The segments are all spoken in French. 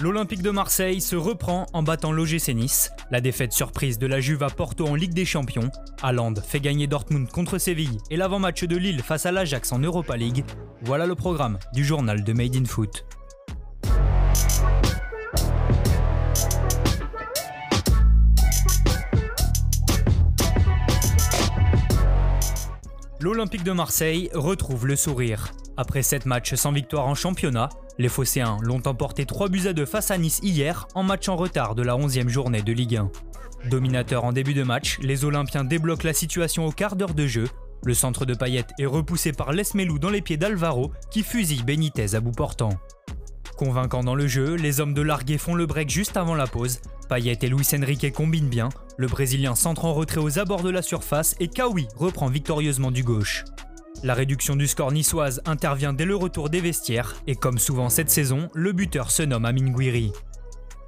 L'Olympique de Marseille se reprend en battant l'OGC Nice. La défaite surprise de la Juve à Porto en Ligue des Champions. Haaland fait gagner Dortmund contre Séville et l'avant-match de Lille face à l'Ajax en Europa League. Voilà le programme du journal de Made in Foot. L'Olympique de Marseille retrouve le sourire. Après 7 matchs sans victoire en championnat, les Phocéens l'ont emporté 3 buts à 2 face à Nice hier en match en retard de la 11e journée de Ligue 1. Dominateur en début de match, les Olympiens débloquent la situation au quart d'heure de jeu. Le centre de Payet est repoussé par Lesmelou dans les pieds d'Alvaro qui fusille Benitez à bout portant. Convaincant dans le jeu, les hommes de Larguet font le break juste avant la pause. Payet et Luis Enrique combinent bien. Le Brésilien centre en retrait aux abords de la surface et Kawi reprend victorieusement du gauche. La réduction du score niçoise intervient dès le retour des vestiaires et comme souvent cette saison, le buteur se nomme Amin Gouiri.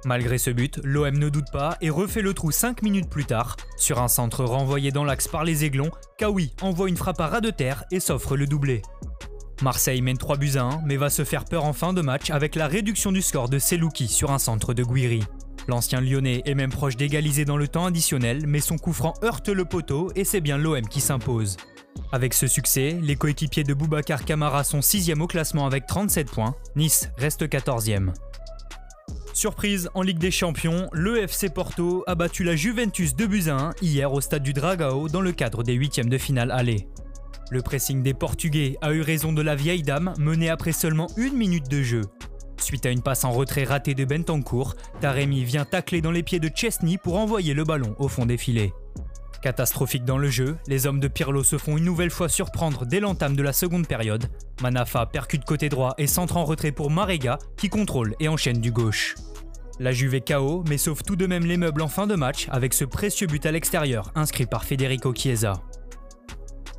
Malgré ce but, l'OM ne doute pas et refait le trou 5 minutes plus tard. Sur un centre renvoyé dans l'axe par les Aiglons, Kawi envoie une frappe à ras de terre et s'offre le doublé. Marseille mène 3 buts à 1 mais va se faire peur en fin de match avec la réduction du score de Selouki sur un centre de Gouiri. L'ancien lyonnais est même proche d'égaliser dans le temps additionnel mais son coup franc heurte le poteau et c'est bien l'OM qui s'impose. Avec ce succès, les coéquipiers de Boubacar Camara sont 6e au classement avec 37 points, Nice reste 14e. Surprise en Ligue des Champions, le FC Porto a battu la Juventus de buts 1 hier au stade du Dragao dans le cadre des huitièmes de finale aller. Le pressing des Portugais a eu raison de la vieille dame menée après seulement une minute de jeu. Suite à une passe en retrait ratée de Bentancourt, Taremi vient tacler dans les pieds de Chesney pour envoyer le ballon au fond des filets. Catastrophique dans le jeu, les hommes de Pirlo se font une nouvelle fois surprendre dès l'entame de la seconde période. Manafa percute côté droit et centre en retrait pour Marega qui contrôle et enchaîne du gauche. La Juve est KO mais sauve tout de même les meubles en fin de match avec ce précieux but à l'extérieur inscrit par Federico Chiesa.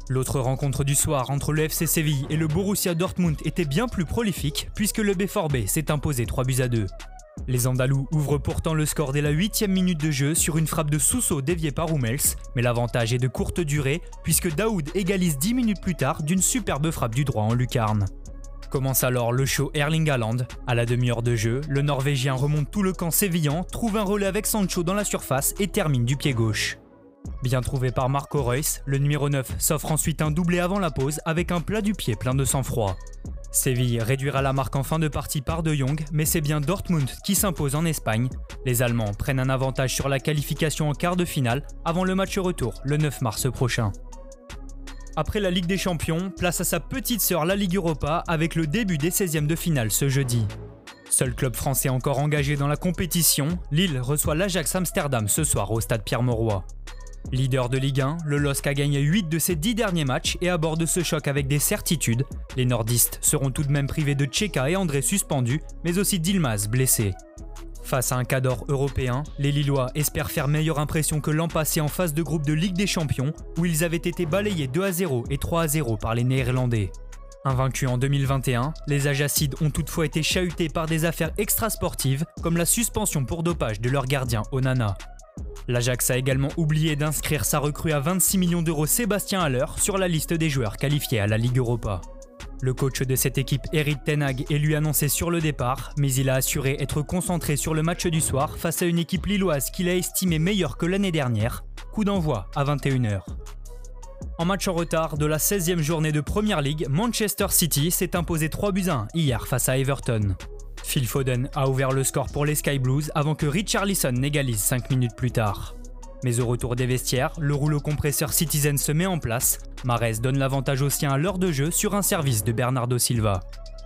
L'autre rencontre du soir entre le FC Séville et le Borussia Dortmund était bien plus prolifique puisque le B4B s'est imposé 3 buts à 2. Les Andalous ouvrent pourtant le score dès la 8 minute de jeu sur une frappe de Sousso déviée par Hummels, mais l'avantage est de courte durée puisque Daoud égalise 10 minutes plus tard d'une superbe frappe du droit en lucarne. Commence alors le show Erling Haaland. À la demi-heure de jeu, le Norvégien remonte tout le camp sévillan, trouve un relais avec Sancho dans la surface et termine du pied gauche. Bien trouvé par Marco Reus, le numéro 9 s'offre ensuite un doublé avant la pause avec un plat du pied plein de sang-froid. Séville réduira la marque en fin de partie par De Jong, mais c'est bien Dortmund qui s'impose en Espagne. Les Allemands prennent un avantage sur la qualification en quart de finale avant le match retour le 9 mars prochain. Après la Ligue des Champions, place à sa petite sœur la Ligue Europa avec le début des 16e de finale ce jeudi. Seul club français encore engagé dans la compétition, Lille reçoit l'Ajax Amsterdam ce soir au stade Pierre-Mauroy. Leader de Ligue 1, le LOSC a gagné 8 de ses 10 derniers matchs et aborde ce choc avec des certitudes. Les nordistes seront tout de même privés de Tcheka et André suspendus, mais aussi d'Ilmaz blessé. Face à un cadre européen, les Lillois espèrent faire meilleure impression que l'an passé en phase de groupe de Ligue des Champions, où ils avaient été balayés 2 à 0 et 3 à 0 par les Néerlandais. Invaincus en 2021, les Ajacides ont toutefois été chahutés par des affaires extrasportives, comme la suspension pour dopage de leur gardien Onana. L'Ajax a également oublié d'inscrire sa recrue à 26 millions d'euros Sébastien Haller sur la liste des joueurs qualifiés à la Ligue Europa. Le coach de cette équipe, Eric Tenag, est lui annoncé sur le départ, mais il a assuré être concentré sur le match du soir face à une équipe lilloise qu'il a estimée meilleure que l'année dernière. Coup d'envoi à 21h. En match en retard de la 16e journée de Premier League, Manchester City s'est imposé 3 buts à 1 hier face à Everton. Phil Foden a ouvert le score pour les Sky Blues avant que Richarlison n'égalise 5 minutes plus tard. Mais au retour des vestiaires, le rouleau compresseur Citizen se met en place. Mares donne l'avantage aux siens à l'heure de jeu sur un service de Bernardo Silva.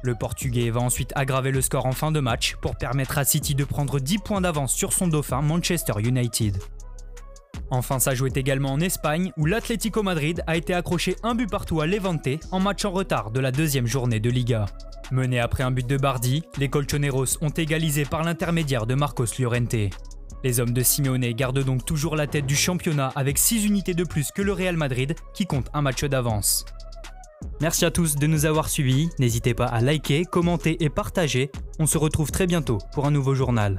Le Portugais va ensuite aggraver le score en fin de match pour permettre à City de prendre 10 points d'avance sur son dauphin Manchester United. Enfin, ça jouait également en Espagne où l'Atlético Madrid a été accroché un but partout à Levante en match en retard de la deuxième journée de Liga. Menés après un but de Bardi, les Colchoneros ont égalisé par l'intermédiaire de Marcos Llorente. Les hommes de Simeone gardent donc toujours la tête du championnat avec 6 unités de plus que le Real Madrid qui compte un match d'avance. Merci à tous de nous avoir suivis, n'hésitez pas à liker, commenter et partager. On se retrouve très bientôt pour un nouveau journal.